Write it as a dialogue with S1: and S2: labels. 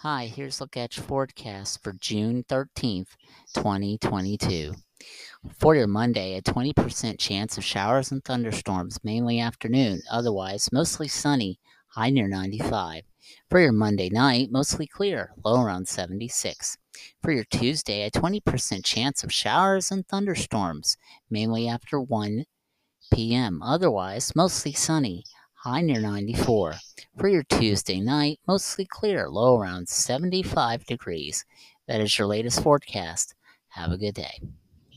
S1: Hi, here's look at your forecast for June 13th, 2022. For your Monday, a 20% chance of showers and thunderstorms, mainly afternoon, otherwise mostly sunny, high near 95. For your Monday night, mostly clear, low around 76. For your Tuesday, a 20% chance of showers and thunderstorms, mainly after 1 p.m., otherwise mostly sunny, high near 94. For your Tuesday night, mostly clear, low around 75 degrees. That is your latest forecast. Have a good day.